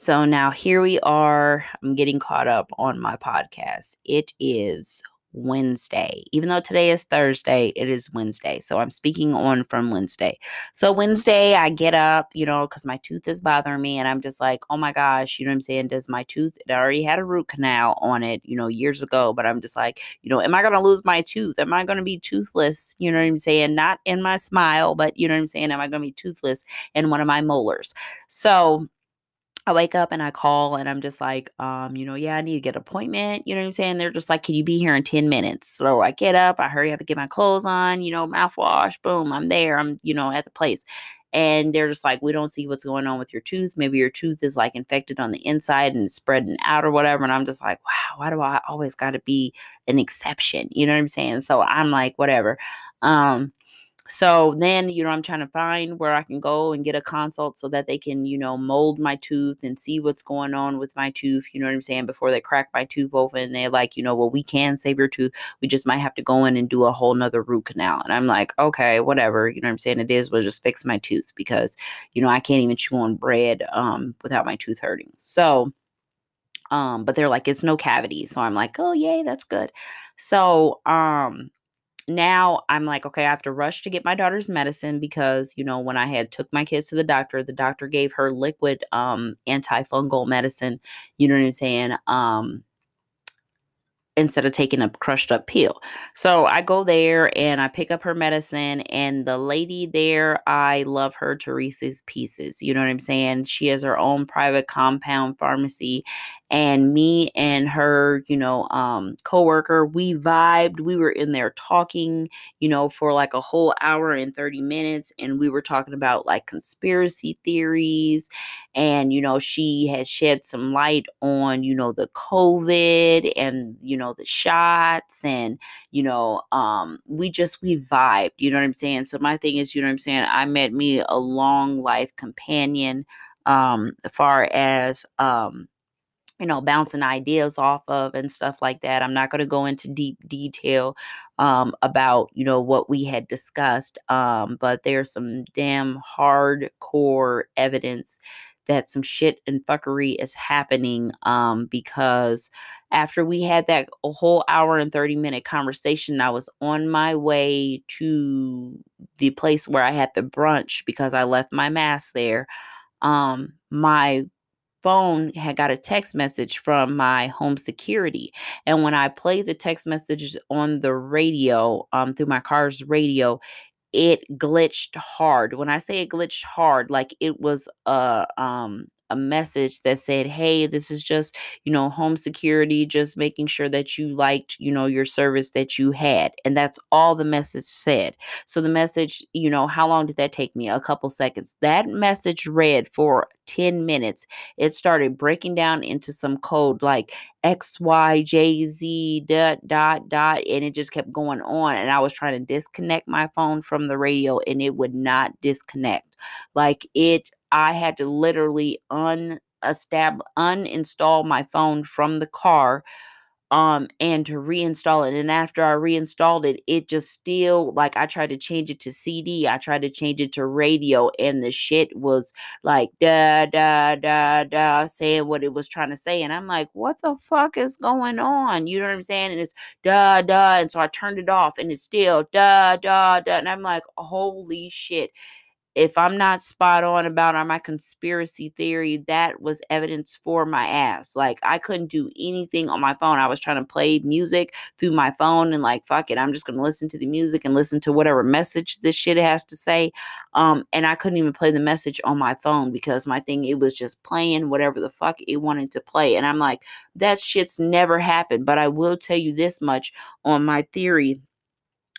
So now here we are. I'm getting caught up on my podcast. It is Wednesday. Even though today is Thursday, it is Wednesday. So I'm speaking on from Wednesday. So Wednesday, I get up, you know, because my tooth is bothering me. And I'm just like, oh my gosh, you know what I'm saying? Does my tooth, it already had a root canal on it, you know, years ago. But I'm just like, you know, am I going to lose my tooth? Am I going to be toothless? You know what I'm saying? Not in my smile, but you know what I'm saying? Am I going to be toothless in one of my molars? So, I wake up and I call and I'm just like, um, you know, yeah, I need to get an appointment. You know what I'm saying? They're just like, can you be here in 10 minutes? So I get up, I hurry up and get my clothes on, you know, mouthwash, boom, I'm there. I'm, you know, at the place. And they're just like, we don't see what's going on with your tooth. Maybe your tooth is like infected on the inside and spreading out or whatever. And I'm just like, wow, why do I always got to be an exception? You know what I'm saying? So I'm like, whatever. Um, so then, you know, I'm trying to find where I can go and get a consult so that they can, you know, mold my tooth and see what's going on with my tooth. You know what I'm saying? Before they crack my tooth open, they're like, you know, well, we can save your tooth. We just might have to go in and do a whole nother root canal. And I'm like, okay, whatever. You know what I'm saying? It is, we'll just fix my tooth because, you know, I can't even chew on bread um, without my tooth hurting. So, um, but they're like, it's no cavity. So I'm like, oh, yay, that's good. So, um, now I'm like, okay, I have to rush to get my daughter's medicine because, you know, when I had took my kids to the doctor, the doctor gave her liquid um antifungal medicine, you know what I'm saying? Um instead of taking a crushed up pill. So I go there and I pick up her medicine and the lady there, I love her Teresa's pieces. You know what I'm saying? She has her own private compound pharmacy and me and her, you know, um, coworker, we vibed. We were in there talking, you know, for like a whole hour and 30 minutes, and we were talking about like conspiracy theories, and you know, she had shed some light on, you know, the COVID and you know the shots, and you know, um, we just we vibed. You know what I'm saying? So my thing is, you know what I'm saying? I met me a long life companion um far as um you know, bouncing ideas off of and stuff like that. I'm not going to go into deep detail um, about, you know, what we had discussed, um, but there's some damn hardcore evidence that some shit and fuckery is happening um, because after we had that whole hour and 30 minute conversation, I was on my way to the place where I had the brunch because I left my mask there. Um, my phone had got a text message from my home security. And when i played the text messages on the radio um through my car's radio it glitched hard. When i say it glitched hard like it was a um a message that said, Hey, this is just, you know, home security, just making sure that you liked, you know, your service that you had. And that's all the message said. So the message, you know, how long did that take me? A couple seconds. That message read for 10 minutes. It started breaking down into some code like X, Y, J, Z, dot, dot, dot. And it just kept going on. And I was trying to disconnect my phone from the radio and it would not disconnect. Like it I had to literally unestab uninstall my phone from the car um and to reinstall it and after i reinstalled it it just still like i tried to change it to cd i tried to change it to radio and the shit was like da da da da saying what it was trying to say and i'm like what the fuck is going on? You know what i'm saying? And it's da da and so i turned it off and it's still da da da and i'm like holy shit if I'm not spot on about on my conspiracy theory, that was evidence for my ass. Like I couldn't do anything on my phone. I was trying to play music through my phone and like fuck it, I'm just gonna listen to the music and listen to whatever message this shit has to say. Um, and I couldn't even play the message on my phone because my thing it was just playing whatever the fuck it wanted to play. And I'm like, that shit's never happened. But I will tell you this much on my theory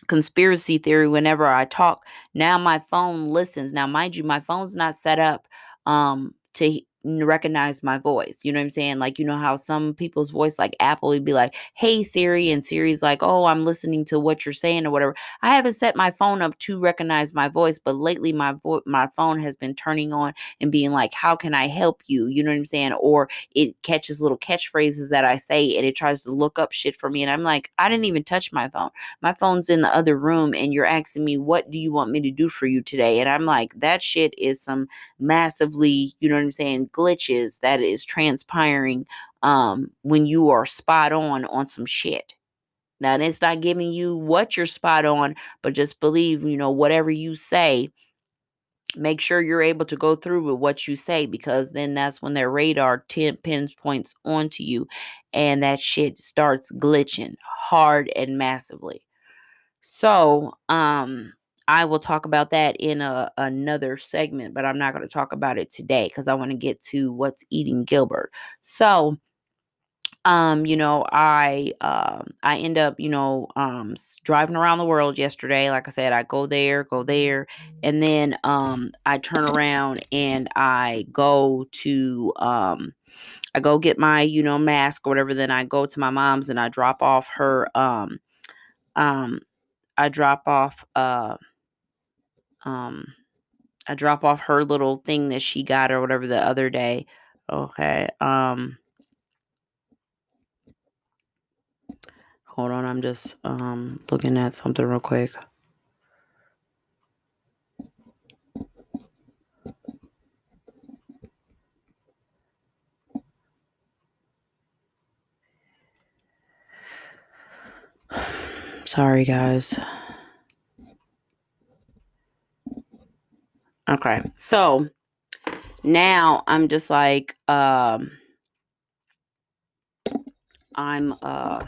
conspiracy theory whenever I talk. Now my phone listens. Now, mind you, my phone's not set up um to recognize my voice. You know what I'm saying? Like, you know how some people's voice, like Apple, would be like, hey, Siri, and Siri's like, oh, I'm listening to what you're saying or whatever. I haven't set my phone up to recognize my voice, but lately my vo- my phone has been turning on and being like, how can I help you? You know what I'm saying? Or it catches little catchphrases that I say and it tries to look up shit for me. And I'm like, I didn't even touch my phone. My phone's in the other room and you're asking me, what do you want me to do for you today? And I'm like, that shit is some massively, you know what I'm saying? Glitches that is transpiring um, when you are spot on on some shit. Now, it's not giving you what you're spot on, but just believe, you know, whatever you say, make sure you're able to go through with what you say because then that's when their radar 10 pinpoints onto you and that shit starts glitching hard and massively. So, um, I will talk about that in a, another segment, but I'm not going to talk about it today because I want to get to what's eating Gilbert. So, um, you know, I um I end up, you know, um driving around the world yesterday. Like I said, I go there, go there, and then um I turn around and I go to um I go get my, you know, mask or whatever, then I go to my mom's and I drop off her um um I drop off uh um I drop off her little thing that she got or whatever the other day. Okay. Um Hold on, I'm just um looking at something real quick. Sorry, guys. Okay. So now I'm just like um I'm uh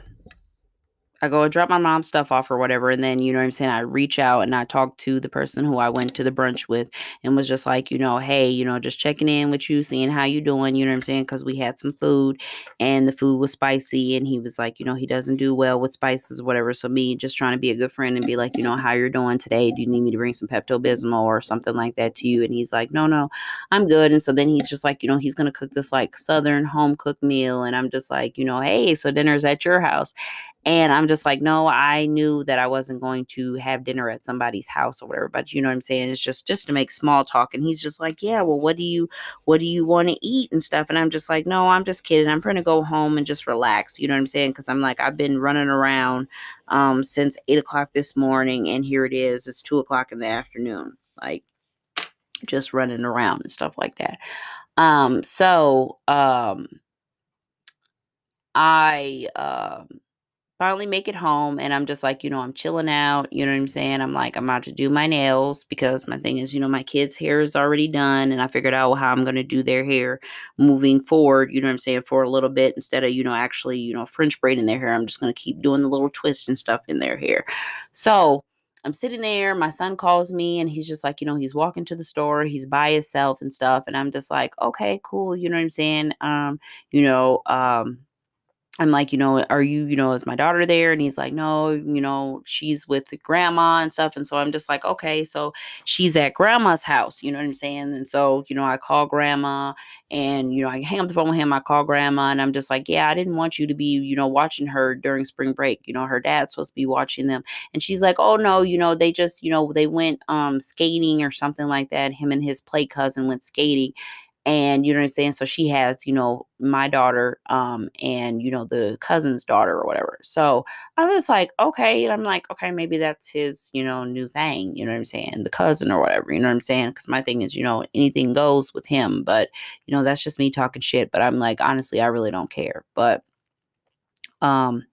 I go drop my mom's stuff off or whatever. And then, you know what I'm saying? I reach out and I talk to the person who I went to the brunch with and was just like, you know, hey, you know, just checking in with you, seeing how you doing, you know what I'm saying? Because we had some food and the food was spicy. And he was like, you know, he doesn't do well with spices or whatever. So me just trying to be a good friend and be like, you know, how you're doing today? Do you need me to bring some Pepto-Bismol or something like that to you? And he's like, no, no, I'm good. And so then he's just like, you know, he's to cook this like Southern home cooked meal. And I'm just like, you know, hey, so dinner's at your house. And I'm just like, no, I knew that I wasn't going to have dinner at somebody's house or whatever. But you know what I'm saying? It's just just to make small talk. And he's just like, yeah, well, what do you what do you want to eat and stuff? And I'm just like, no, I'm just kidding. I'm trying to go home and just relax. You know what I'm saying? Because I'm like, I've been running around um, since eight o'clock this morning, and here it is. It's two o'clock in the afternoon. Like just running around and stuff like that. Um, so um I um finally make it home and I'm just like, you know, I'm chilling out. You know what I'm saying? I'm like, I'm about to do my nails because my thing is, you know, my kids' hair is already done and I figured out how I'm going to do their hair moving forward. You know what I'm saying? For a little bit instead of, you know, actually, you know, French braiding their hair. I'm just going to keep doing the little twist and stuff in their hair. So, I'm sitting there. My son calls me and he's just like, you know, he's walking to the store. He's by himself and stuff. And I'm just like, okay, cool. You know what I'm saying? Um, you know, um, I'm like, you know, are you, you know, is my daughter there? And he's like, no, you know, she's with grandma and stuff. And so I'm just like, okay, so she's at grandma's house, you know what I'm saying? And so, you know, I call grandma and, you know, I hang up the phone with him, I call grandma, and I'm just like, yeah, I didn't want you to be, you know, watching her during spring break. You know, her dad's supposed to be watching them. And she's like, oh no, you know, they just, you know, they went um skating or something like that. Him and his play cousin went skating and you know what I'm saying? So she has, you know, my daughter, um, and you know, the cousin's daughter or whatever. So I was like, okay. And I'm like, okay, maybe that's his, you know, new thing, you know what I'm saying? The cousin or whatever, you know what I'm saying? Because my thing is, you know, anything goes with him. But, you know, that's just me talking shit. But I'm like, honestly, I really don't care. But um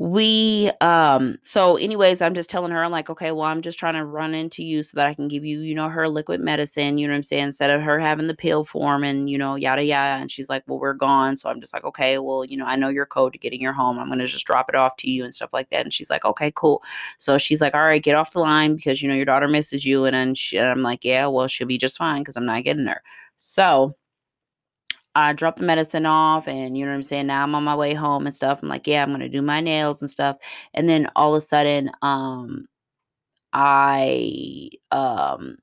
we um so anyways i'm just telling her i'm like okay well i'm just trying to run into you so that i can give you you know her liquid medicine you know what i'm saying instead of her having the pill form and you know yada yada and she's like well we're gone. So i'm just like okay well you know i know your code to getting your home. I'm gonna just drop it off to you and stuff like that and she's like okay cool. So she's like all right get off the line because you know your daughter misses you and then she, and i'm like yeah well she'll be just fine because i'm not getting her. So I dropped the medicine off and you know what I'm saying? Now I'm on my way home and stuff. I'm like, yeah, I'm gonna do my nails and stuff. And then all of a sudden, um, I um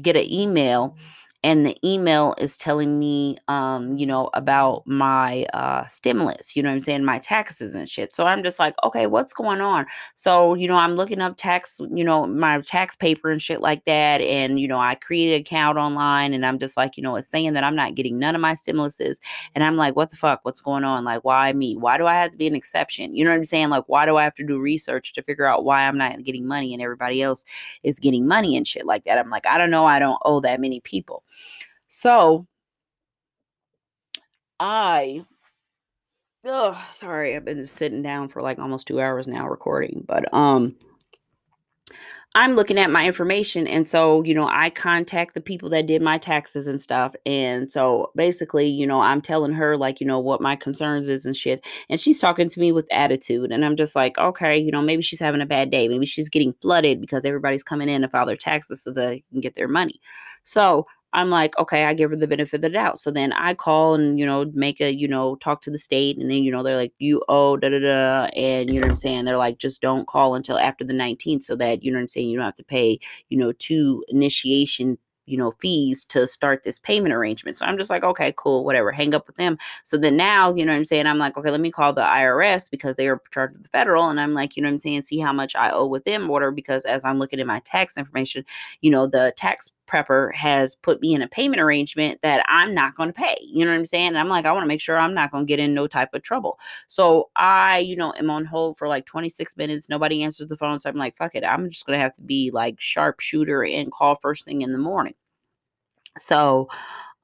get an email and the email is telling me um you know about my uh stimulus you know what i'm saying my taxes and shit. So i'm just like okay what's going on? So you know i'm looking up tax you know my tax paper and shit like that and you know i created an account online and i'm just like you know it's saying that i'm not getting none of my stimuluses and i'm like what the fuck? What's going on? Like why me? Why do i have to be an exception? You know what i'm saying? Like why do i have to do research to figure out why i'm not getting money and everybody else is getting money and shit like that? I'm like i don't know. I don't owe that many people So I oh sorry, I've been sitting down for like almost two hours now recording, but um I'm looking at my information. And so, you know, I contact the people that did my taxes and stuff. And so basically, you know, I'm telling her, like, you know, what my concerns is and shit. And she's talking to me with attitude. And I'm just like, okay, you know, maybe she's having a bad day. Maybe she's getting flooded because everybody's coming in to file their taxes so that they can get their money. So I'm like, okay, I give her the benefit of the doubt. So then I call and, you know, make a, you know, talk to the state. And then, you know, they're like, you owe da da da. And, you know what I'm saying? They're like, just don't call until after the 19th so that, you know what I'm saying? You don't have to pay, you know, two initiation you know, fees to start this payment arrangement. So I'm just like, okay, cool, whatever, hang up with them. So then now, you know what I'm saying? I'm like, okay, let me call the IRS because they are charged with the federal. And I'm like, you know what I'm saying? See how much I owe with them, order because as I'm looking at my tax information, you know, the tax prepper has put me in a payment arrangement that I'm not going to pay. You know what I'm saying? And I'm like, I want to make sure I'm not going to get in no type of trouble. So I, you know, am on hold for like 26 minutes. Nobody answers the phone. So I'm like, fuck it. I'm just going to have to be like sharpshooter and call first thing in the morning. So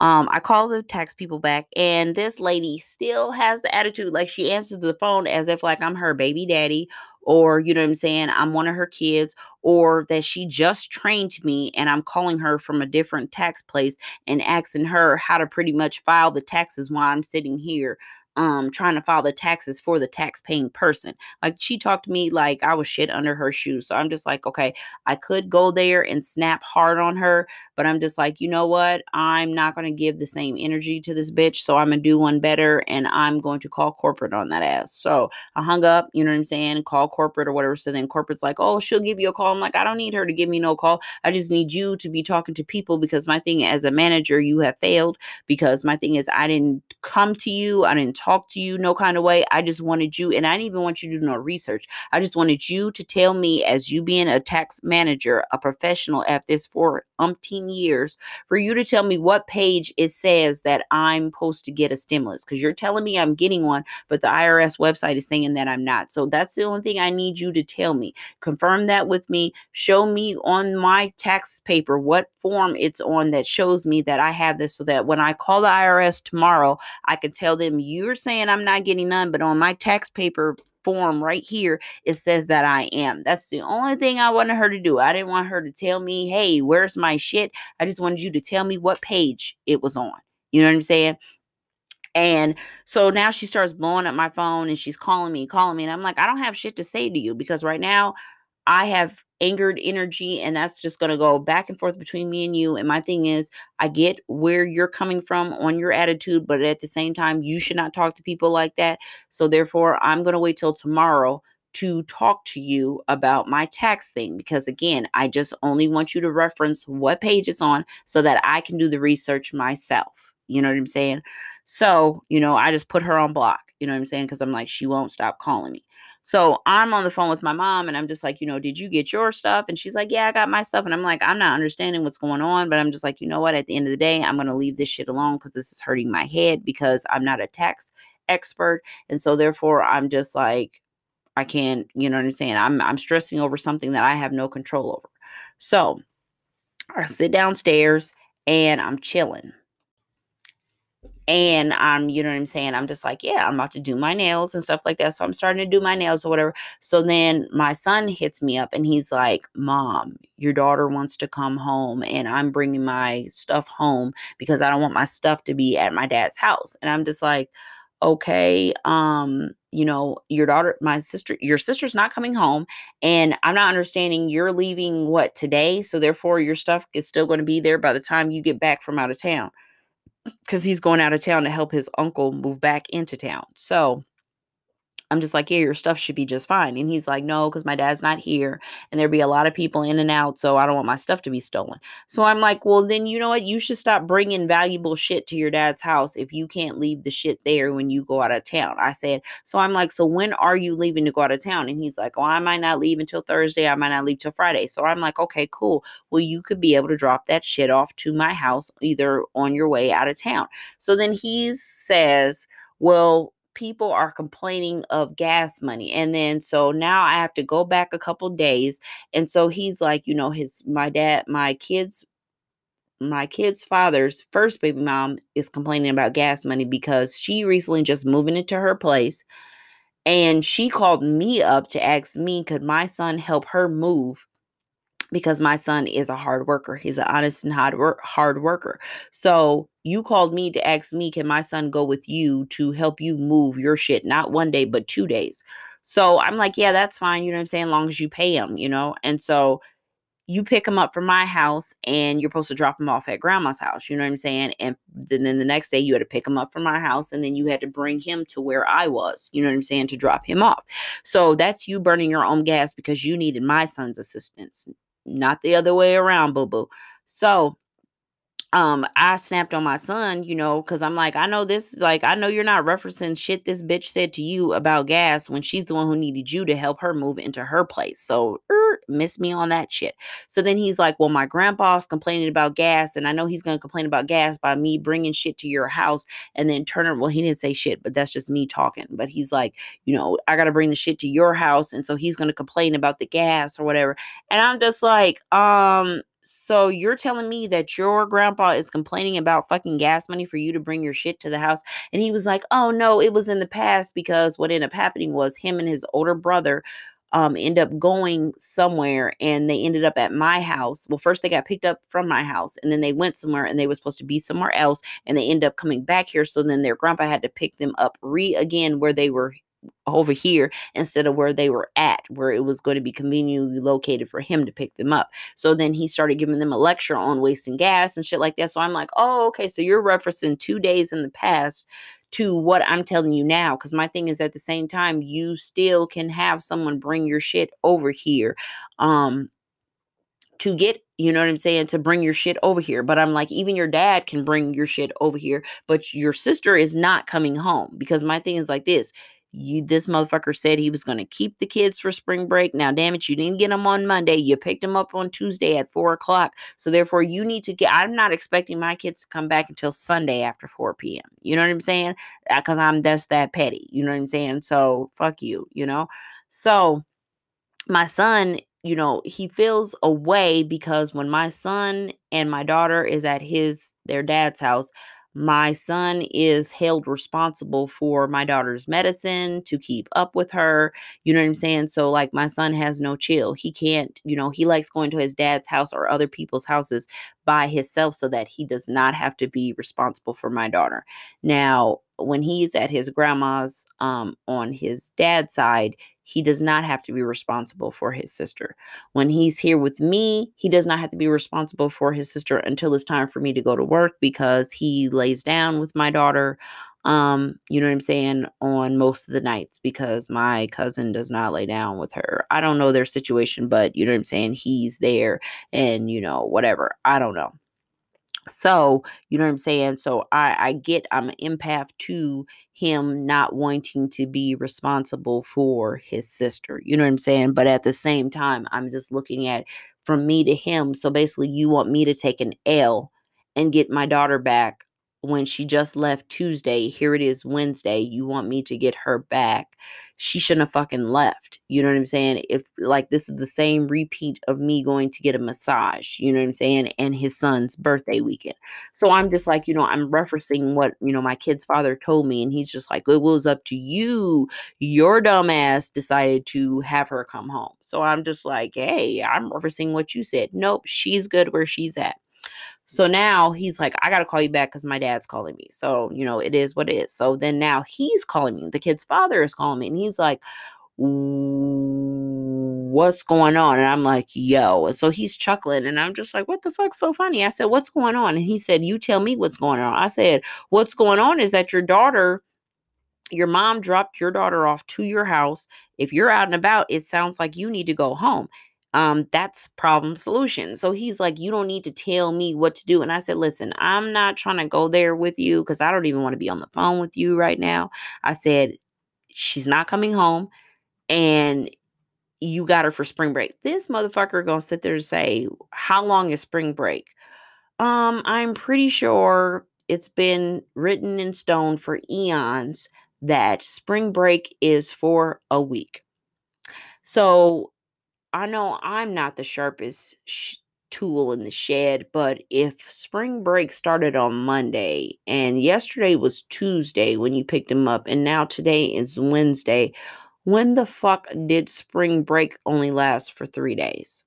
um, I call the tax people back, and this lady still has the attitude like she answers the phone as if like I'm her baby daddy, or you know what I'm saying, I'm one of her kids, or that she just trained me and I'm calling her from a different tax place and asking her how to pretty much file the taxes while I'm sitting here um trying to file the taxes for the tax paying person. Like she talked to me like I was shit under her shoes. So I'm just like, okay, I could go there and snap hard on her, but I'm just like, you know what? I'm not going to give the same energy to this bitch. So I'm going to do one better and I'm going to call corporate on that ass. So I hung up, you know what I'm saying? Call corporate or whatever. So then corporate's like, oh, she'll give you a call. I'm like, I don't need her to give me no call. I just need you to be talking to people because my thing as a manager, you have failed because my thing is I didn't come to you. I didn't talk to you no kind of way. I just wanted you, and I didn't even want you to do no research. I just wanted you to tell me, as you being a tax manager, a professional at this for umpteen years, for you to tell me what page it says that I'm supposed to get a stimulus. Because you're telling me I'm getting one, but the IRS website is saying that I'm not. So that's the only thing I need you to tell me. Confirm that with me. Show me on my tax paper what form it's on that shows me that I have this so that when I call the IRS tomorrow, I can tell them you're saying I'm not getting none, but on my tax paper form right here, it says that I am. That's the only thing I wanted her to do. I didn't want her to tell me, hey, where's my shit? I just wanted you to tell me what page it was on. You know what I'm saying? And so now she starts blowing up my phone and she's calling me, calling me. And I'm like, I don't have shit to say to you because right now I have angered energy and that's just going to go back and forth between me and you and my thing is i get where you're coming from on your attitude but at the same time you should not talk to people like that so therefore i'm going to wait till tomorrow to talk to you about my tax thing because again i just only want you to reference what page it's on so that i can do the research myself you know what i'm saying? So you know i just put her on block you know what i'm saying? Because i'm like she won't stop calling me so I'm on the phone with my mom and I'm just like, you know, did you get your stuff? And she's like, yeah, I got my stuff. And I'm like, I'm not understanding what's going on. But I'm just like, you know what? At the end of the day, I'm going to leave this shit alone because this is hurting my head because I'm not a tax expert. And so therefore, I'm just like, I can't, you know what I'm saying? I'm, I'm stressing over something that I have no control over. So I sit downstairs and I'm chilling and I'm, you know what I'm saying? I'm just like, yeah, I'm about to do my nails and stuff like that. So I'm starting to do my nails or whatever. So then my son hits me up and he's like, Mom, your daughter wants to come home and I'm bringing my stuff home because I don't want my stuff to be at my dad's house. And I'm just like, okay, um, you know, your daughter, my sister, your sister's not coming home, and I'm not understanding you're leaving what today. So therefore, your stuff is still going to be there by the time you get back from out of town because he's going out of town to help his uncle move back into town. So I'm just like, yeah, your stuff should be just fine. And he's like, no, because my dad's not here and there'd be a lot of people in and out. So I don't want my stuff to be stolen. So I'm like, well, then you know what? You should stop bringing valuable shit to your dad's house if you can't leave the shit there when you go out of town. I said, so I'm like, so when are you leaving to go out of town? And he's like, oh, I might not leave until Thursday. I might not leave till Friday. So I'm like, okay, cool. Well, you could be able to drop that shit off to my house either on your way out of town. So then he says, well, people are complaining of gas money. And then so now I have to go back a couple days. And so he's like, you know, his my dad, my kids my kid's father's first baby mom is complaining about gas money because she recently just moving into her place and she called me up to ask me could my son help her move because my son is a hard worker. He's an honest and hard work hard worker. So you called me to ask me, can my son go with you to help you move your shit, not one day, but two days. So I'm like, yeah, that's fine. You know what I'm saying? long as you pay him, you know? And so you pick him up from my house and you're supposed to drop him off at grandma's house. You know what I'm saying? And then, then the next day you had to pick him up from my house and then you had to bring him to where I was. You know what I'm saying? To drop him off. So that's you burning your own gas because you needed my son's assistance not the other way around, boo boo. So um I snapped on my son, you know, because I'm like, I know this, like, I know you're not referencing shit this bitch said to you about gas when she's the one who needed you to help her move into her place. So er, miss me on that shit. So then he's like, Well, my grandpa's complaining about gas, and I know he's gonna complain about gas by me bringing shit to your house and then Turner. Well, he didn't say shit, but that's just me talking. But he's like, you know, I gotta bring the shit to your house, and so he's gonna complain about the gas or whatever. And I'm just like, um, so you're telling me that your grandpa is complaining about fucking gas money for you to bring your shit to the house? And he was like, "Oh no, it was in the past because what ended up happening was him and his older brother um end up going somewhere and they ended up at my house. Well, first they got picked up from my house and then they went somewhere and they were supposed to be somewhere else and they end up coming back here. So then their grandpa had to pick them up re again where they were over here instead of where they were at, where it was going to be conveniently located for him to pick them up. So then he started giving them a lecture on wasting gas and shit like that. So I'm like, oh, okay. So you're referencing two days in the past to what I'm telling you now. Because my thing is at the same time, you still can have someone bring your shit over here. Um, to get you know what I'm saying to bring your shit over here. But I'm like, even your dad can bring your shit over here, but your sister is not coming home because my thing is like this you this motherfucker said he was going to keep the kids for spring break. Now damn it you didn't get them on monday. You picked them up on tuesday at four o'clock. So therefore you need to get i'm not expecting my kids to come back until sunday after 4 p.m you know what i'm saying? Uh, because i'm just that petty. You know what i'm saying? So fuck you you know? So my son you know he feels away because when my son and my daughter is at his their dad's house my son is held responsible for my daughter's medicine to keep up with her. You know what I'm mm-hmm. saying? So, like, my son has no chill. He can't, you know, he likes going to his dad's house or other people's houses by himself so that he does not have to be responsible for my daughter. Now, when he's at his grandma's um, on his dad's side, he does not have to be responsible for his sister. When he's here with me, he does not have to be responsible for his sister until it's time for me to go to work because he lays down with my daughter. Um, you know what I'm saying, on most of the nights because my cousin does not lay down with her. I don't know their situation, but you know what I'm saying? He's there and you know, whatever. I don't know. So, you know what I'm saying? So I I get I'm an empath to him not wanting to be responsible for his sister. You know what I'm saying? But at the same time, I'm just looking at from me to him. So basically you want me to take an L and get my daughter back when she just left Tuesday, here it is Wednesday, you want me to get her back. She shouldn't have fucking left. You know what I'm saying? If like this is the same repeat of me going to get a massage, you know what I'm saying? And his son's birthday weekend. So I'm just like, you know, I'm referencing what, you know, my kid's father told me. And he's just like, it was up to you. Your dumbass decided to have her come home. So I'm just like, hey, I'm referencing what you said. Nope, she's good where she's at. So now he's like, I got to call you back because my dad's calling me. So, you know, it is what it is. So then now he's calling me. The kid's father is calling me and he's like, what's going on? And I'm like, yo. And so he's chuckling and I'm just like, what the fuck's so funny? I said, what's going on? And he said, you tell me what's going on. I said, what's going on is that your daughter your mom dropped your daughter off to your house. If you're out and about, it sounds like you need to go home um that's problem solution. So he's like you don't need to tell me what to do. And i said listen i'm not trying to go there with you because i don't even want to be on the phone with you right now. I said she's not coming home and you got her for spring break. This motherfucker gonna sit there and say how long is spring break? Um i'm pretty sure it's been written in stone for eons that spring break is for a week. So I know I'm not the sharpest sh- tool in the shed. But if spring break started on Monday and yesterday was Tuesday when you picked him up, and now today is Wednesday, when the fuck did spring break only last for three days?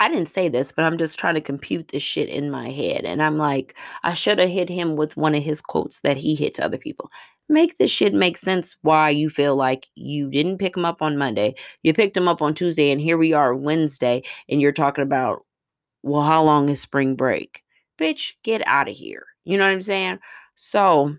I didn't say this, but I'm just trying to compute this shit in my head. And I'm like, I should have hit him with one of his quotes that he hit to other people. Make this shit make sense why you feel like you didn't pick him up on Monday. You picked him up on Tuesday, and here we are Wednesday, and you're talking about, well, how long is spring break? Bitch, get out of here. You know what I'm saying? So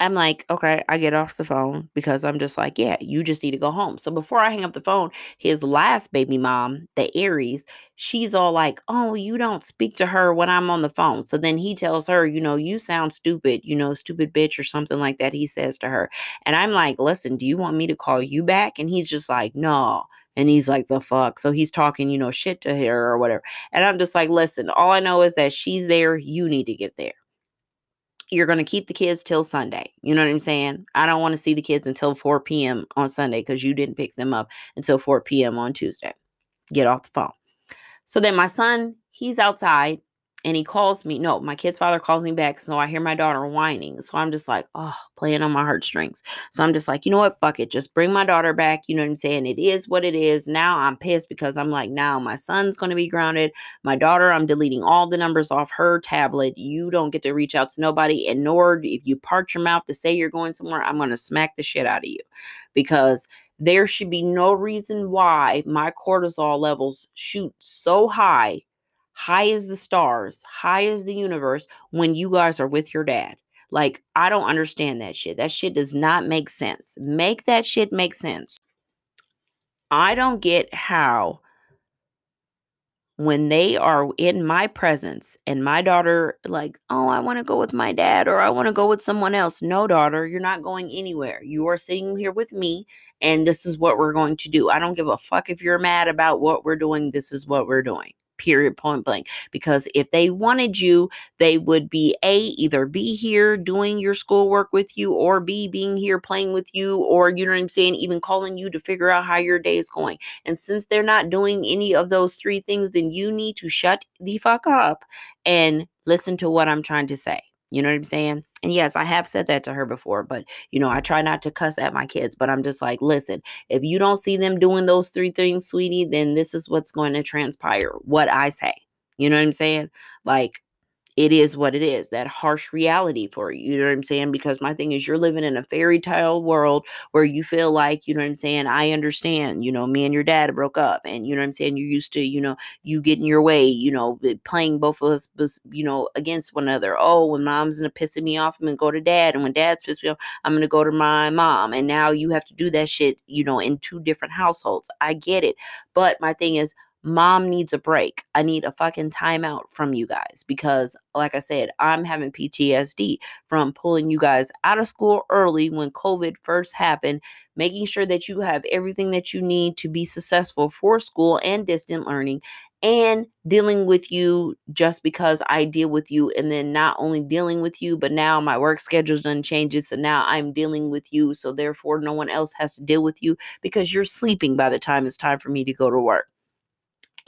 I'm like, okay, I get off the phone because I'm just like, yeah, you just need to go home. So before I hang up the phone, his last baby mom, the Aries, she's all like, oh, you don't speak to her when I'm on the phone. So then he tells her, you know, you sound stupid, you know, stupid bitch or something like that. He says to her. And I'm like, listen, do you want me to call you back? And he's just like, no. And he's like, the fuck. So he's talking, you know, shit to her or whatever. And I'm just like, listen, all I know is that she's there. You need to get there you're going to keep the kids till Sunday. You know what I'm saying? I don't want to see the kids until 4 p.m. on Sunday because you didn't pick them up until 4 p.m. on Tuesday. Get off the phone. So then my son, he's outside and he calls me. No, my kid's father calls me back. So I hear my daughter whining. So I'm just like, oh, playing on my heartstrings. So I'm just like, you know what? Fuck it. Just bring my daughter back. You know what I'm saying? It is what it is. Now I'm pissed because I'm like, now my son's going to be grounded. My daughter, I'm deleting all the numbers off her tablet. You don't get to reach out to nobody. And nor if you part your mouth to say you're going somewhere, I'm going to smack the shit out of you because there should be no reason why my cortisol levels shoot so high high as the stars, high as the universe when you guys are with your dad. Like, I don't understand that shit. That shit does not make sense. Make that shit make sense. I don't get how when they are in my presence and my daughter like oh i want to go with my dad or i want to go with someone else no daughter you're not going anywhere you are sitting here with me and this is what we're going to do i don't give a fuck if you're mad about what we're doing this is what we're doing period point blank because if they wanted you they would be a either be here doing your schoolwork with you or b being here playing with you or you know what i'm saying even calling you to figure out how your day is going and since they're not doing any of those three things then you need to shut the fuck up and listen to what i'm trying to say you know what I'm saying? And yes, I have said that to her before, but you know, I try not to cuss at my kids, but I'm just like, listen, if you don't see them doing those three things, sweetie, then this is what's going to transpire. What I say. You know what I'm saying? Like it is what it is that harsh reality for you you know what i'm saying? Because my thing is you're living in a fairy tale world where you feel like you know what i'm saying? I understand you know me and your dad broke up and you know what i'm saying? You're used to you know you getting your way you know eh, playing both of us you know against one another. Oh when mom's gonna pissing me off i'm gonna go to dad and when dad's pissed me off i'm gonna go to my mom. And now you have to do that shit you know in two different households. I get it. But my thing is mom needs a break. I need a fucking timeout from you guys because, like I said, I'm having PTSD from pulling you guys out of school early when COVID first happened, making sure that you have everything that you need to be successful for school and distant learning, and dealing with you just because I deal with you, and then not only dealing with you, but now my work schedule's done changes. So now I'm dealing with you. So therefore, no one else has to deal with you because you're sleeping by the time it's time for me to go to work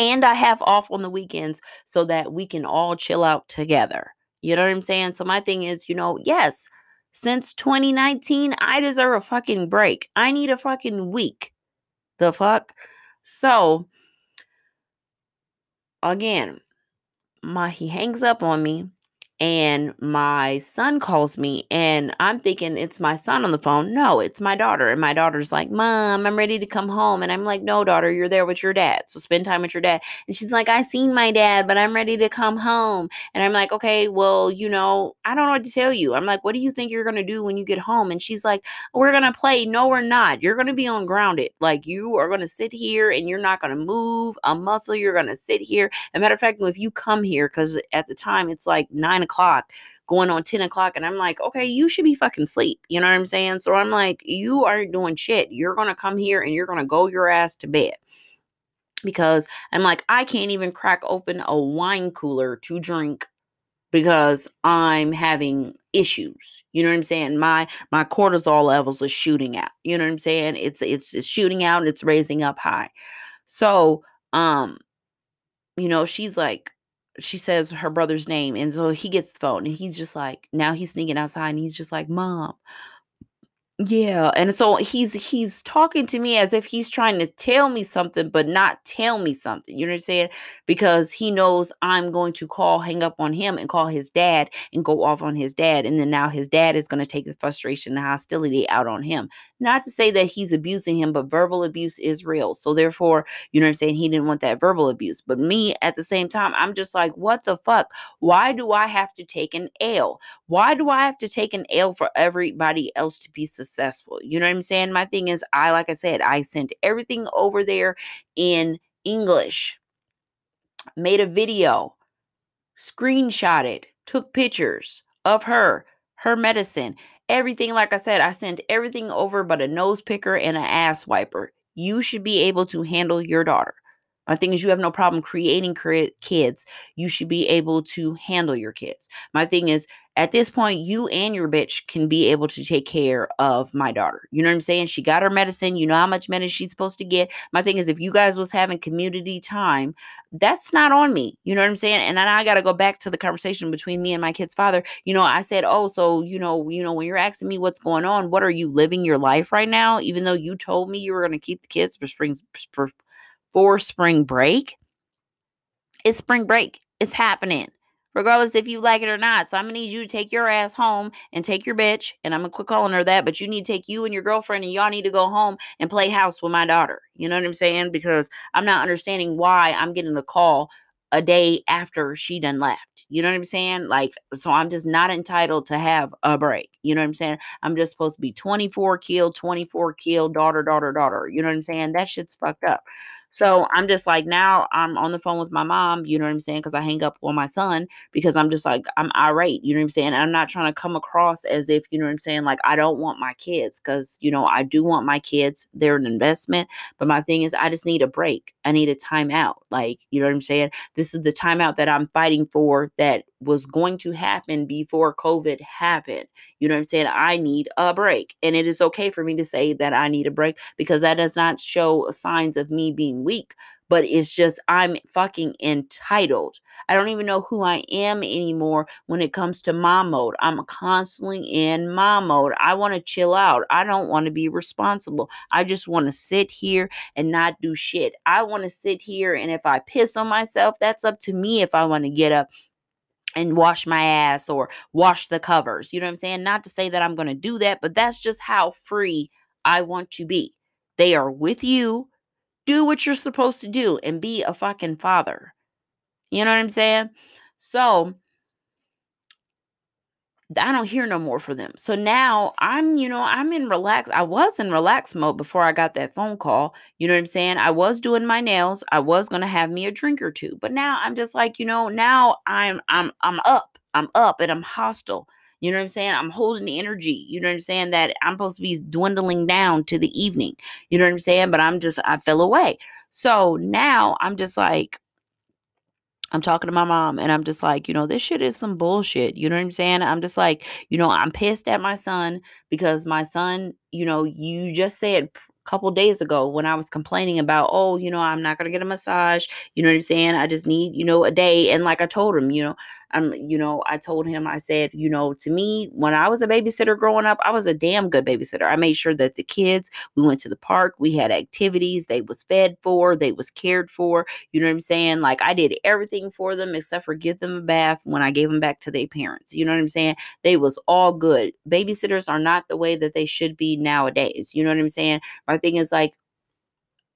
and I have off on the weekends so that we can all chill out together. You know what I'm saying? So my thing is, you know, yes, since 2019, I deserve a fucking break. I need a fucking week. The fuck? So again, my he hangs up on me and my son calls me and I'm thinking it's my son on the phone. No, it's my daughter. And my daughter's like, Mom, I'm ready to come home. And I'm like, No, daughter, you're there with your dad. So spend time with your dad. And she's like, I seen my dad, but I'm ready to come home. And I'm like, Okay, well, you know, I don't know what to tell you. I'm like, What do you think you're going to do when you get home? And she's like, We're going to play. No, we're not. You're going to be on grounded. Like, you are going to sit here and you're not going to move a muscle. You're going to sit here. As a matter of fact, if you come here, because at the time it's like nine o'clock o'clock going on 10 o'clock and i'm like okay you should be fucking sleep you know what i'm saying? So i'm like you aren't doing shit. You're gonna come here and you're gonna go your ass to bed. Because i'm like i can't even crack open a wine cooler to drink because i'm having issues you know what i'm saying? My my cortisol levels are shooting out you know what i'm saying? It's it's it's shooting out and it's raising up high. So um you know, she's like, she says her brother's name. And so he gets the phone and he's just like, now he's sneaking outside and he's just like, Mom, yeah, and so he's he's talking to me as if he's trying to tell me something, but not tell me something. You know what I'm saying? Because he knows I'm going to call, hang up on him, and call his dad and go off on his dad, and then now his dad is going to take the frustration and hostility out on him. Not to say that he's abusing him, but verbal abuse is real. So therefore, you know what I'm saying? He didn't want that verbal abuse. But me at the same time, I'm just like, what the fuck? Why do I have to take an L? Why do I have to take an L for everybody else to be successful? You know what I'm saying? My thing is, I, like I said, I sent everything over there in English, made a video, screenshotted, took pictures of her, her medicine, everything. Like I said, I sent everything over but a nose picker and an ass wiper. You should be able to handle your daughter. My thing is, you have no problem creating kids. You should be able to handle your kids. My thing is, at this point, you and your bitch can be able to take care of my daughter. You know what I'm saying? She got her medicine. You know how much medicine she's supposed to get. My thing is, if you guys was having community time, that's not on me. You know what I'm saying? And I got to go back to the conversation between me and my kid's father. You know, I said, oh, so you know, you know, when you're asking me what's going on, what are you living your life right now? Even though you told me you were going to keep the kids for spring for, for spring break, it's spring break. It's happening regardless if you like it or not. So I'm gonna need you to take your ass home and take your bitch, and I'm gonna quit calling her that, but you need to take you and your girlfriend and y'all need to go home and play house with my daughter. You know what I'm saying? Because I'm not understanding why I'm getting a call a day after she done left. You know what I'm saying? Like, so I'm just not entitled to have a break. You know what I'm saying? I'm just supposed to be 24 killed, 24 killed, daughter, daughter, daughter. You know what I'm saying? That shit's fucked up. So I'm just like, now I'm on the phone with my mom, you know what I'm saying? Because I hang up on my son because I'm just like, I'm irate, you know what I'm saying? I'm not trying to come across as if, you know what I'm saying, like I don't want my kids because, you know, I do want my kids. They're an investment. But my thing is, I just need a break. I need a timeout. Like, you know what I'm saying? This is the timeout that I'm fighting for that was going to happen before COVID happened. You know what I'm saying? I need a break. And it is okay for me to say that I need a break because that does not show signs of me being weak, but it's just I'm fucking entitled. I don't even know who I am anymore when it comes to mom mode. I'm constantly in mom mode. I want to chill out. I don't want to be responsible. I just want to sit here and not do shit. I want to sit here and if I piss on myself, that's up to me if I want to get up and wash my ass or wash the covers. You know what I'm saying? Not to say that I'm going to do that, but that's just how free I want to be. They are with you. Do what you're supposed to do and be a fucking father. You know what I'm saying? So, I don't hear no more for them. So now I'm, you know, I'm in relax. I was in relax mode before I got that phone call. You know what I'm saying? I was doing my nails. I was to have me a drink or two. But now I'm just like, you know, now I'm I'm I'm up. I'm up and I'm hostile. You know what I'm saying? I'm holding the energy. You know what I'm saying? That I'm supposed to be dwindling down to the evening. You know what I'm saying? But I'm just I fell away. So now I'm just like I'm talking to my mom and I'm just like, you know, this shit is some bullshit. You know what I'm saying? I'm just like, you know, I'm pissed at my son because my son, you know, you just said couple days ago when I was complaining about, oh, you know, I'm not gonna get a massage. You know what I'm saying? I just need, you know, a day. And like I told him, you know, I'm, you know, I told him, I said, you know, to me, when I was a babysitter growing up, I was a damn good babysitter. I made sure that the kids, we went to the park, we had activities, they was fed for, they was cared for. You know what I'm saying? Like I did everything for them except for give them a bath when I gave them back to their parents. You know what I'm saying? They was all good. Babysitters are not the way that they should be nowadays. You know what I'm saying? My thing is like,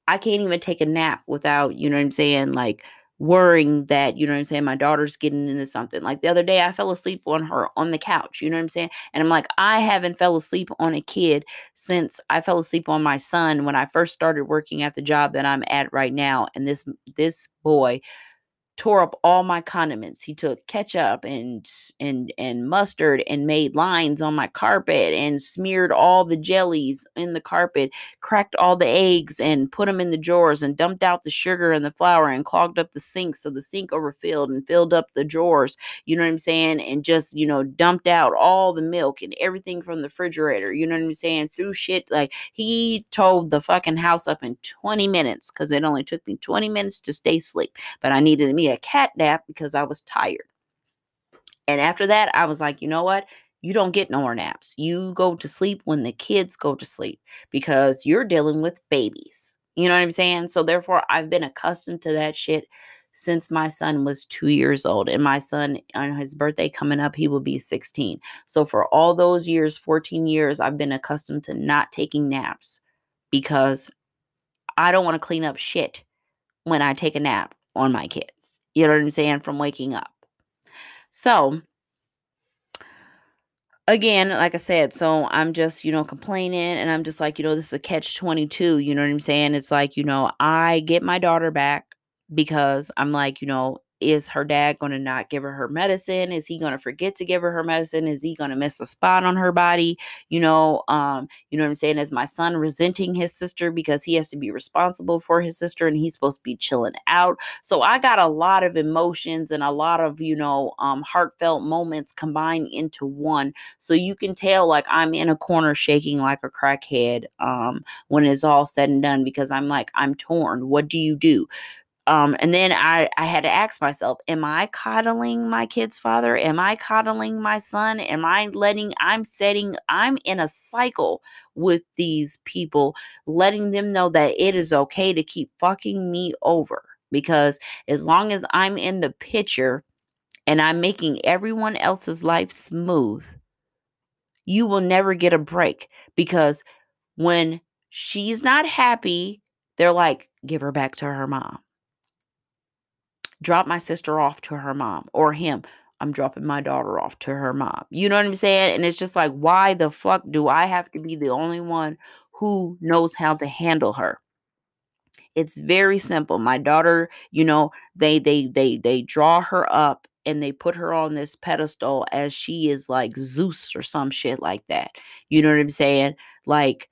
I can't even take a nap without, you know what I'm saying, like worrying that, you know what I'm saying, my daughter's getting into something. Like the other day, I fell asleep on her on the couch, you know what I'm saying? And I'm like, I haven't fell asleep on a kid since I fell asleep on my son when I first started working at the job that I'm at right now. And this this boy tore up all my condiments. He took ketchup and and and mustard and made lines on my carpet and smeared all the jellies in the carpet, cracked all the eggs and put them in the drawers and dumped out the sugar and the flour and clogged up the sink so the sink overfilled and filled up the drawers. You know what I'm saying? And just, you know, dumped out all the milk and everything from the refrigerator. You know what I'm saying? Through shit like he told the fucking house up in 20 minutes cuz it only took me 20 minutes to stay asleep, but I needed a cat nap because I was tired. And after that, I was like, you know what? You don't get no more naps. You go to sleep when the kids go to sleep because you're dealing with babies. You know what I'm saying? So therefore, I've been accustomed to that shit since my son was two years old. And my son, on his birthday coming up, he will be 16. So for all those years, 14 years, I've been accustomed to not taking naps because I don't want to clean up shit when I take a nap on my kids. You know what I'm saying? From waking up. So, again, like I said, so I'm just, you know, complaining and I'm just like, you know, this is a catch 22. You know what I'm saying? It's like, you know, I get my daughter back because I'm like, you know, is her dad going to not give her her medicine? Is he going to forget to give her her medicine? Is he going to miss a spot on her body? You know um you know what i'm saying? Is my son resenting his sister because he has to be responsible for his sister and he's supposed to be chilling out? So i got a lot of emotions and a lot of you know um heartfelt moments combined into one. So you can tell like i'm in a corner shaking like a crackhead um when it's all said and done because i'm like i'm torn. What do you do um, and then I, I had to ask myself, am I coddling my kid's father? Am I coddling my son? Am I letting, I'm setting, I'm in a cycle with these people, letting them know that it is okay to keep fucking me over. Because as long as I'm in the picture and I'm making everyone else's life smooth, you will never get a break. Because when she's not happy, they're like, give her back to her mom drop my sister off to her mom or him. I'm dropping my daughter off to her mom. You know what I'm saying? And it's just like, why the fuck do I have to be the only one who knows how to handle her? It's very simple. My daughter, you know, they they they they draw her up and they put her on this pedestal as she is like Zeus or some shit like that. You know what I'm saying? Like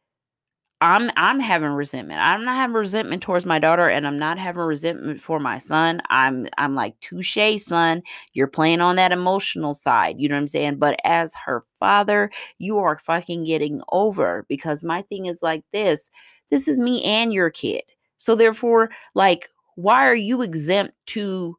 I'm I'm having resentment. I'm not having resentment towards my daughter and I'm not having resentment for my son. I'm I'm like, touche, son. You're playing on that emotional side. You know what I'm saying? But as her father, you are fucking getting over because my thing is like this. This is me and your kid. So therefore, like, why are you exempt to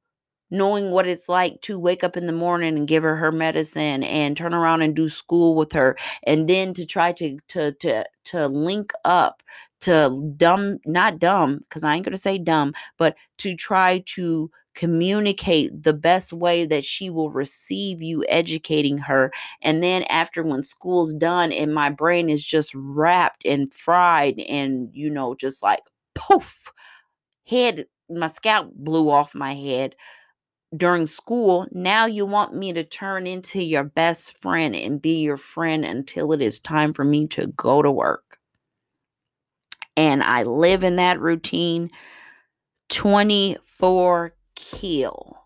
knowing what it's like to wake up in the morning and give her her medicine and turn around and do school with her and then to try to to to to link up to dumb not dumb because I ain't going to say dumb but to try to communicate the best way that she will receive you educating her. And then after when school's done and my brain is just wrapped and fried and you know just like poof head my scalp blew off my head during school, now you want me to turn into your best friend and be your friend until it is time for me to go to work. And I live in that routine 24 kill.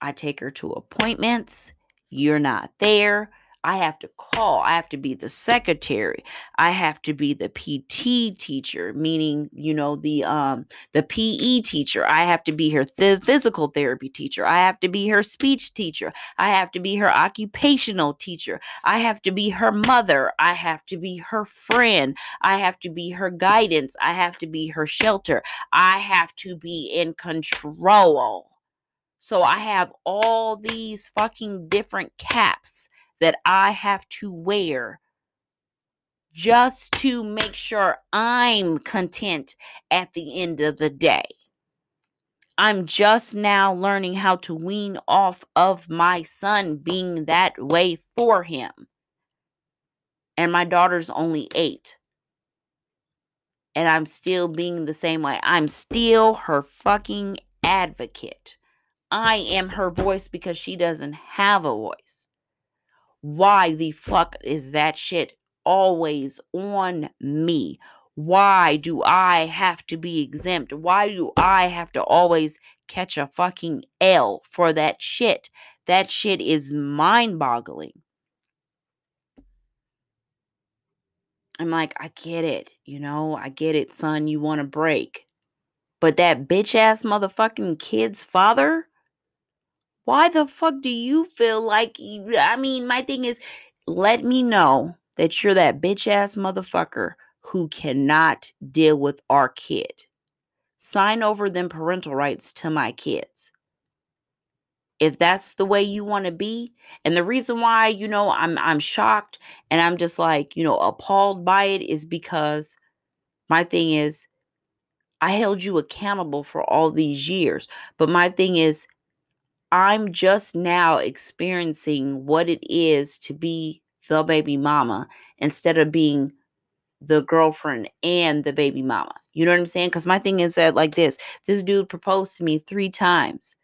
I take her to appointments. You're not there. I have to call. I have to be the secretary. I have to be the PT teacher, meaning, you know, the um the PE teacher. I have to be her th- physical therapy teacher. I have to be her speech teacher. I have to be her occupational teacher. I have to be her mother. I have to be her friend. I have to be her guidance. I have to be her shelter. I have to be in control. So I have all these fucking different caps that I have to wear mm. just to make sure I'm content at the end of the day. I'm just now learning how to wean off of my son being that way for him. And my daughter's only eight. And I'm still being the same way. I'm still her fucking advocate. I am her voice because she doesn't have a voice why the fuck is that shit always on me? Why do I have to be exempt? Why do I have to always catch a fucking L for that shit? That shit is mind boggling. I'm like, I get it. You know, I get it, son. You want to break. But that bitch ass motherfucking kid's father? Why the fuck do you feel like, I mean, my thing is, let me know that you're that bitch ass motherfucker who cannot deal with our kid. Sign over them parental rights to my kids. If that's the way you want to be, and the reason why, you know, I'm I'm shocked and I'm just like, you know, appalled by it is because my thing is I held you accountable for all these years. But my thing is I'm just now experiencing what it is to be the baby mama instead of being the girlfriend and the baby mama. You know what I'm saying? Because my thing is that, like this this dude proposed to me three times.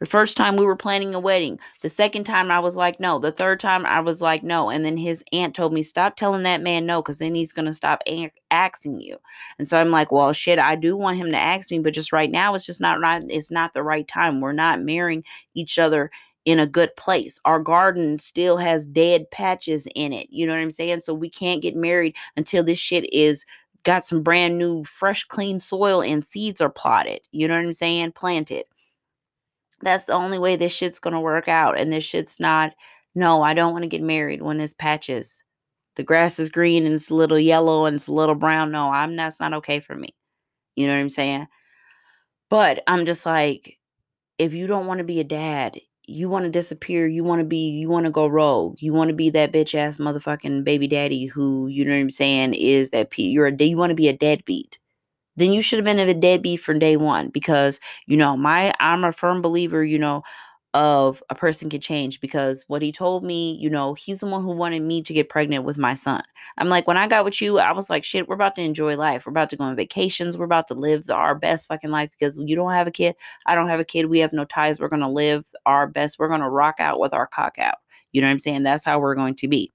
The first time we were planning a wedding. The second time I was like, no. The third time I was like, no. And then his aunt told me, stop telling that man no, because then he's going to stop a- asking you. And so I'm like, well, shit, I do want him to ask me, but just right now, it's just not right. It's not the right time. We're not marrying each other in a good place. Our garden still has dead patches in it. You know what I'm saying? So we can't get married until this shit is got some brand new, fresh, clean soil and seeds are plotted. You know what I'm saying? Planted. That's the only way this shit's gonna work out. And this shit's not, no, I don't want to get married when it's patches. The grass is green and it's a little yellow and it's a little brown. No, I'm that's not okay for me. You know what I'm saying? But I'm just like, if you don't want to be a dad, you want to disappear, you want to be, you want to go rogue, you want to be that bitch ass motherfucking baby daddy who, you know what I'm saying, is that you're a you want to be a deadbeat then you should have been a deadbeat from day one because you know my i'm a firm believer you know of a person can change because what he told me, you know, he's the one who wanted me to get pregnant with my son. I'm like, when I got with you, I was like, shit, we're about to enjoy life. We're about to go on vacations. We're about to live our best fucking life because you don't have a kid. I don't have a kid. We have no ties. We're going to live our best. We're going to rock out with our cock out. You know what I'm saying? That's how we're going to be.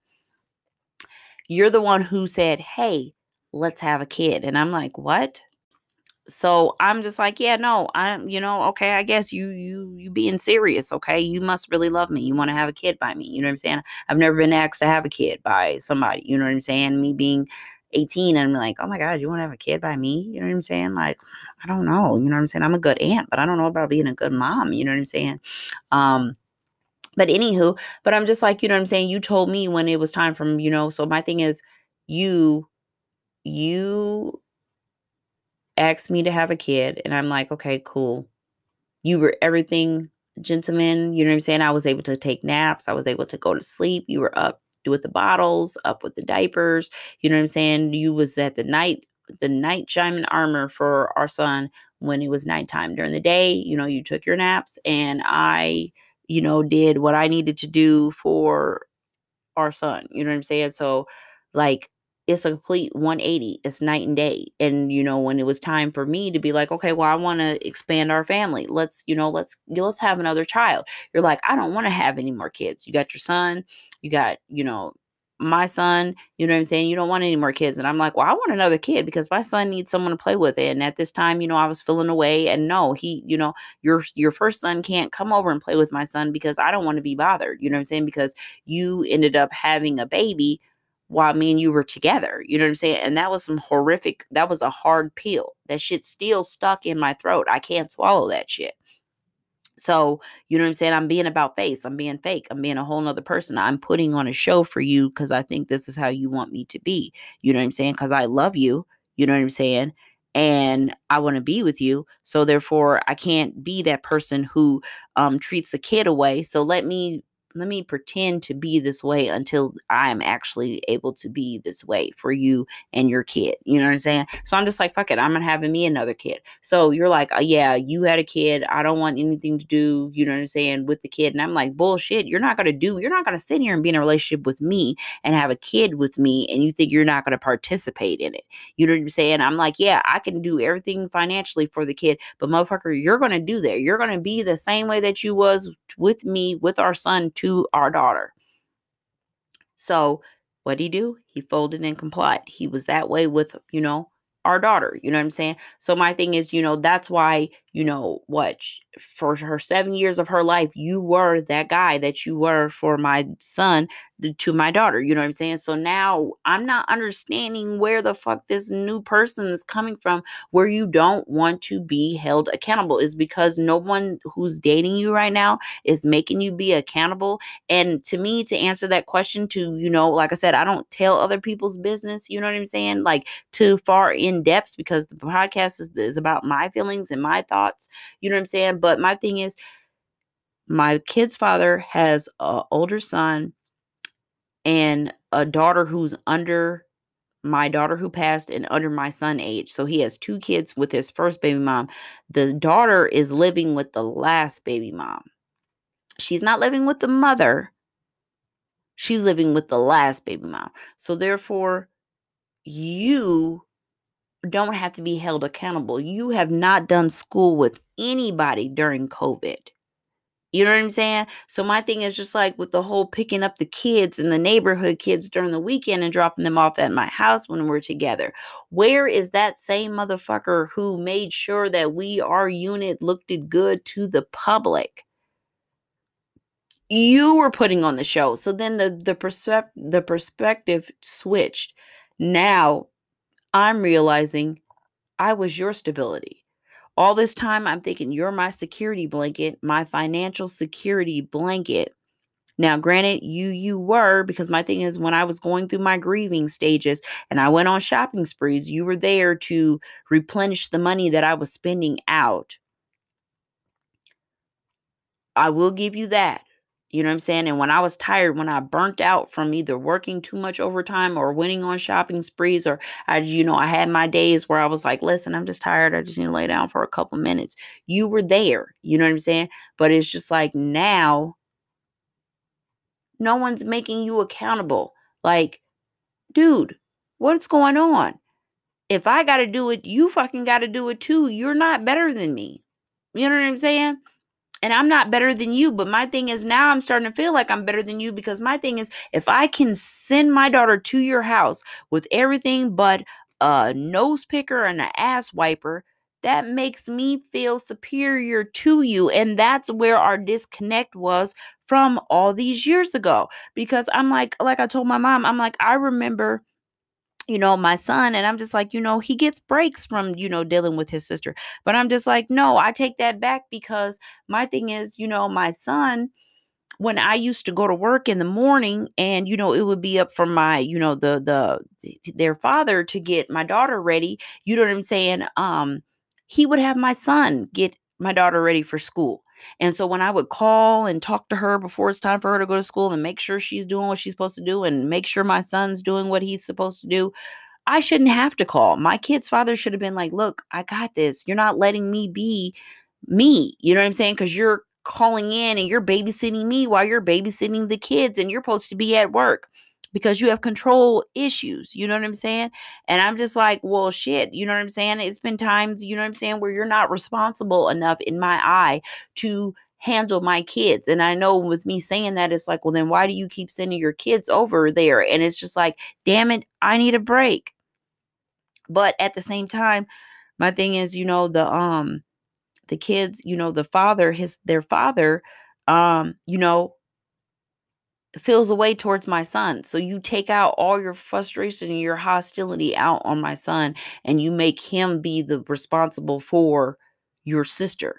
You're the one who said, hey, let's have a kid. And I'm like, what? So i'm just like yeah no i'm you know okay i guess you you you being serious okay? You must really love me. You want to have a kid by me. You know what i'm saying? I've never been asked to have a kid by somebody you know what i'm saying? Me being 18 and i'm like oh my god you want to have a kid by me? You know what i'm saying? Like i don't know you know what i'm saying? I'm a good aunt but i don't know about being a good mom you know what i'm saying? Um but anywho but i'm just like you know what i'm saying? You told me when it was time from you know so my thing is you you asked me to have a kid, and I'm like, okay, cool. You were everything, gentlemen. You know what I'm saying? I was able to take naps. I was able to go to sleep. You were up with the bottles, up with the diapers. You know what I'm saying? You was at the night, the night chime armor for our son when it was nighttime. During the day, you know, you took your naps, and I, you know, did what I needed to do for our son. You know what I'm saying? So, like, it's a complete 180 it's night and day and you know when it was time for me to be like okay well i want to expand our family let's you know let's let's have another child. You're like i don't want to have any more kids. You got your son you got you know my son you know what i'm saying? You don't want any more kids. And i'm like well i want another kid because my son needs someone to play with and at this time you know i was feeling away and no he you know your your first son can't come over and play with my son because i don't want to be bothered. You know what i'm saying? Because you ended up having a baby while me and you were together. You know what I'm saying? And that was some horrific, that was a hard pill. That shit still stuck in my throat. I can't swallow that shit. So, you know what I'm saying? I'm being about face. I'm being fake. I'm being a whole nother person. I'm putting on a show for you because I think this is how you want me to be. You know what I'm saying? Because I love you. You know what I'm saying? And I want to be with you. So therefore, I can't be that person who um, treats the kid away. So let me let me pretend to be this way until I'm actually able to be this way for you and your kid. You know what I'm saying? So I'm just like, fuck it, I'm gonna having me another kid. So you're like, oh, yeah, you had a kid. I don't want anything to do, you know what I'm saying, with the kid. And I'm like, bullshit, you're not gonna do, you're not gonna sit here and be in a relationship with me and have a kid with me and you think you're not gonna participate in it. You know what I'm saying? I'm like, yeah, I can do everything financially for the kid, but motherfucker, you're gonna do that. You're gonna be the same way that you was with me, with our son to our daughter. So what did he do? He folded and complied. He was that way with, you know, our daughter. You know what I'm saying? So my thing is, you know, that's why, you know, what for her seven years of her life, you were that guy that you were for my son to my daughter. You know what I'm saying? So now I'm not understanding where the fuck this new person is coming from where you don't want to be held accountable is because no one who's dating you right now is making you be accountable. And to me, to answer that question, to, you know, like I said, I don't tell other people's business, you know what I'm saying? Like too far in depth because the podcast is, is about my feelings and my thoughts, you know what I'm saying? But my thing is, my kid's father has an older son and a daughter who's under my daughter who passed and under my son age. So he has two kids with his first baby mom. The daughter is living with the last baby mom. She's not living with the mother. She's living with the last baby mom. So therefore, you don't have to be held accountable. You have not done school with anybody during COVID. You know what I'm saying? So my thing is just like with the whole picking up the kids and the neighborhood kids during the weekend and dropping them off at my house when we're together. Where is that same motherfucker who made sure that we our unit looked good to the public? You were putting on the show. So then the the perspective the perspective switched. Now I'm realizing I was your stability. All this time, I'm thinking you're my security blanket, my financial security blanket. Now, granted, you you were because my thing is when I was going through my grieving stages and I went on shopping sprees, you were there to replenish the money that I was spending out. I will give you that. You know what I'm saying? And when I was tired, when I burnt out from either working too much overtime or winning on shopping sprees, or I, you know, I had my days where I was like, listen, I'm just tired. I just need to lay down for a couple minutes. You were there. You know what I'm saying? But it's just like now, no one's making you accountable. Like, dude, what's going on? If I got to do it, you fucking got to do it too. You're not better than me. You know what I'm saying? And I'm not better than you. But my thing is now I'm starting to feel like I'm better than you because my thing is if I can send my daughter to your house with everything but a nose picker and an ass wiper, that makes me feel superior to you. And that's where our disconnect was from all these years ago. Because I'm like, like I told my mom, I'm like, I remember you know, my son. And I'm just like, you know, he gets breaks from, you know, dealing with his sister. But I'm just like, no, I take that back because my thing is, you know, my son, when I used to go to work in the morning and, you know, it would be up for my, you know, the, the, their father to get my daughter ready. You know what I'm saying? Um, he would have my son get my daughter ready for school. And so when I would call and talk to her before it's time for her to go to school and make sure she's doing what she's supposed to do and make sure my son's doing what he's supposed to do, I shouldn't have to call. My kid's father should have been like, Look, I got this. You're not letting me be me. You know what I'm saying? Because you're calling in and you're babysitting me while you're babysitting the kids and you're supposed to be at work because you have control issues. You know what I'm saying? And I'm just like, well, shit. You know what I'm saying? It's been times, you know what I'm saying, where you're not responsible enough in my eye to handle my kids. And I know with me saying that, it's like, well, then why do you keep sending your kids over there? And it's just like, damn it, I need a break. But at the same time, my thing is, you know, the um the kids, you know, the father, his their father, um, you know, feels a way towards my son. So you take out all your frustration and your hostility out on my son and you make him be the responsible for your sister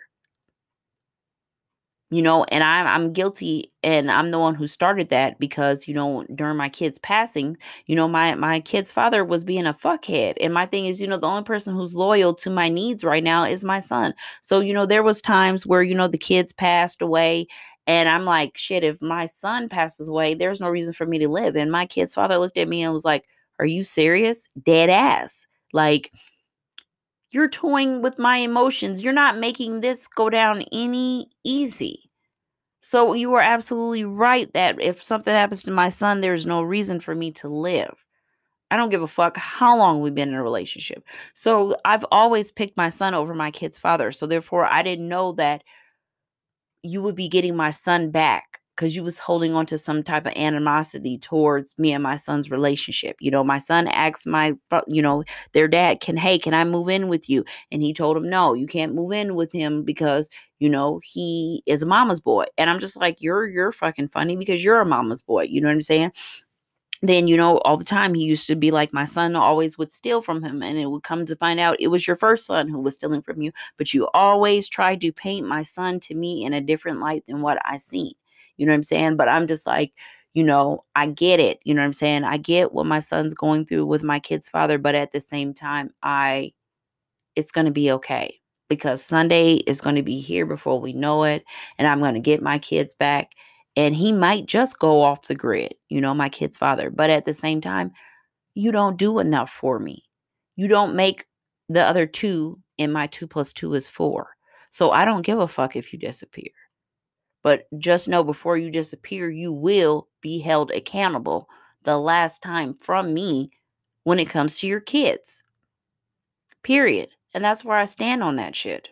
you know and i'm i'm guilty and i'm the one who started that because you know during my kids passing you know my my kid's father was being a fuckhead and my thing is you know the only person who's loyal to my needs right now is my son so you know there was times where you know the kids passed away and i'm like shit if my son passes away there's no reason for me to live and my kid's father looked at me and was like are you serious dead ass like you're toying with my emotions. You're not making this go down any easy. So you are absolutely right that if something happens to my son, there's no reason for me to live. I don't give a fuck how long we've been in a relationship. So I've always picked my son over my kid's father. So therefore, I didn't know that you would be getting my son back because you was holding on to some type of animosity towards me and my son's relationship. You know, my son asked my, you know, their dad, can, hey, can I move in with you? And he told him, no, you can't move in with him because, you know, he is a mama's boy. And I'm just like, you're, you're fucking funny because you're a mama's boy. You know what I'm saying? Then you know all the time he used to be like my son always would steal from him and it would come to find out it was your first son who was stealing from you but you always tried to paint my son to me in a different light than what i seen you know what i'm saying? But i'm just like you know i get it you know what i'm saying? I get what my son's going through with my kid's father but at the same time i it's going to be okay because sunday is going to be here before we know it and i'm going to get my kids back and he might just go off the grid, you know, my kid's father. But at the same time, you don't do enough for me. You don't make the other two, and my two plus two is four. So I don't give a fuck if you disappear. But just know before you disappear, you will be held accountable the last time from me when it comes to your kids. Period. And that's where I stand on that shit.